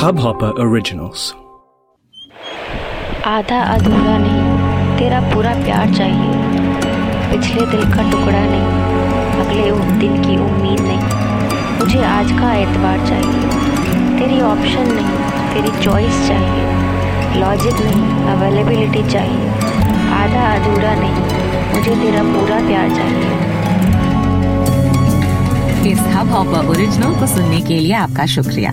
Hubhopper Originals. आधा अधूरा नहीं तेरा पूरा प्यार चाहिए। पिछले दिल का टुकड़ा नहीं अगले उस दिन की उम्मीद नहीं। मुझे आज का एतबार चाहिए। तेरी ऑप्शन नहीं तेरी चॉइस चाहिए। लॉजिक नहीं अवेलेबिलिटी चाहिए। आधा अधूरा नहीं मुझे तेरा पूरा प्यार चाहिए। इस हब हॉपर ओरिजिनल को सुनने के लिए आपका शुक्रिया।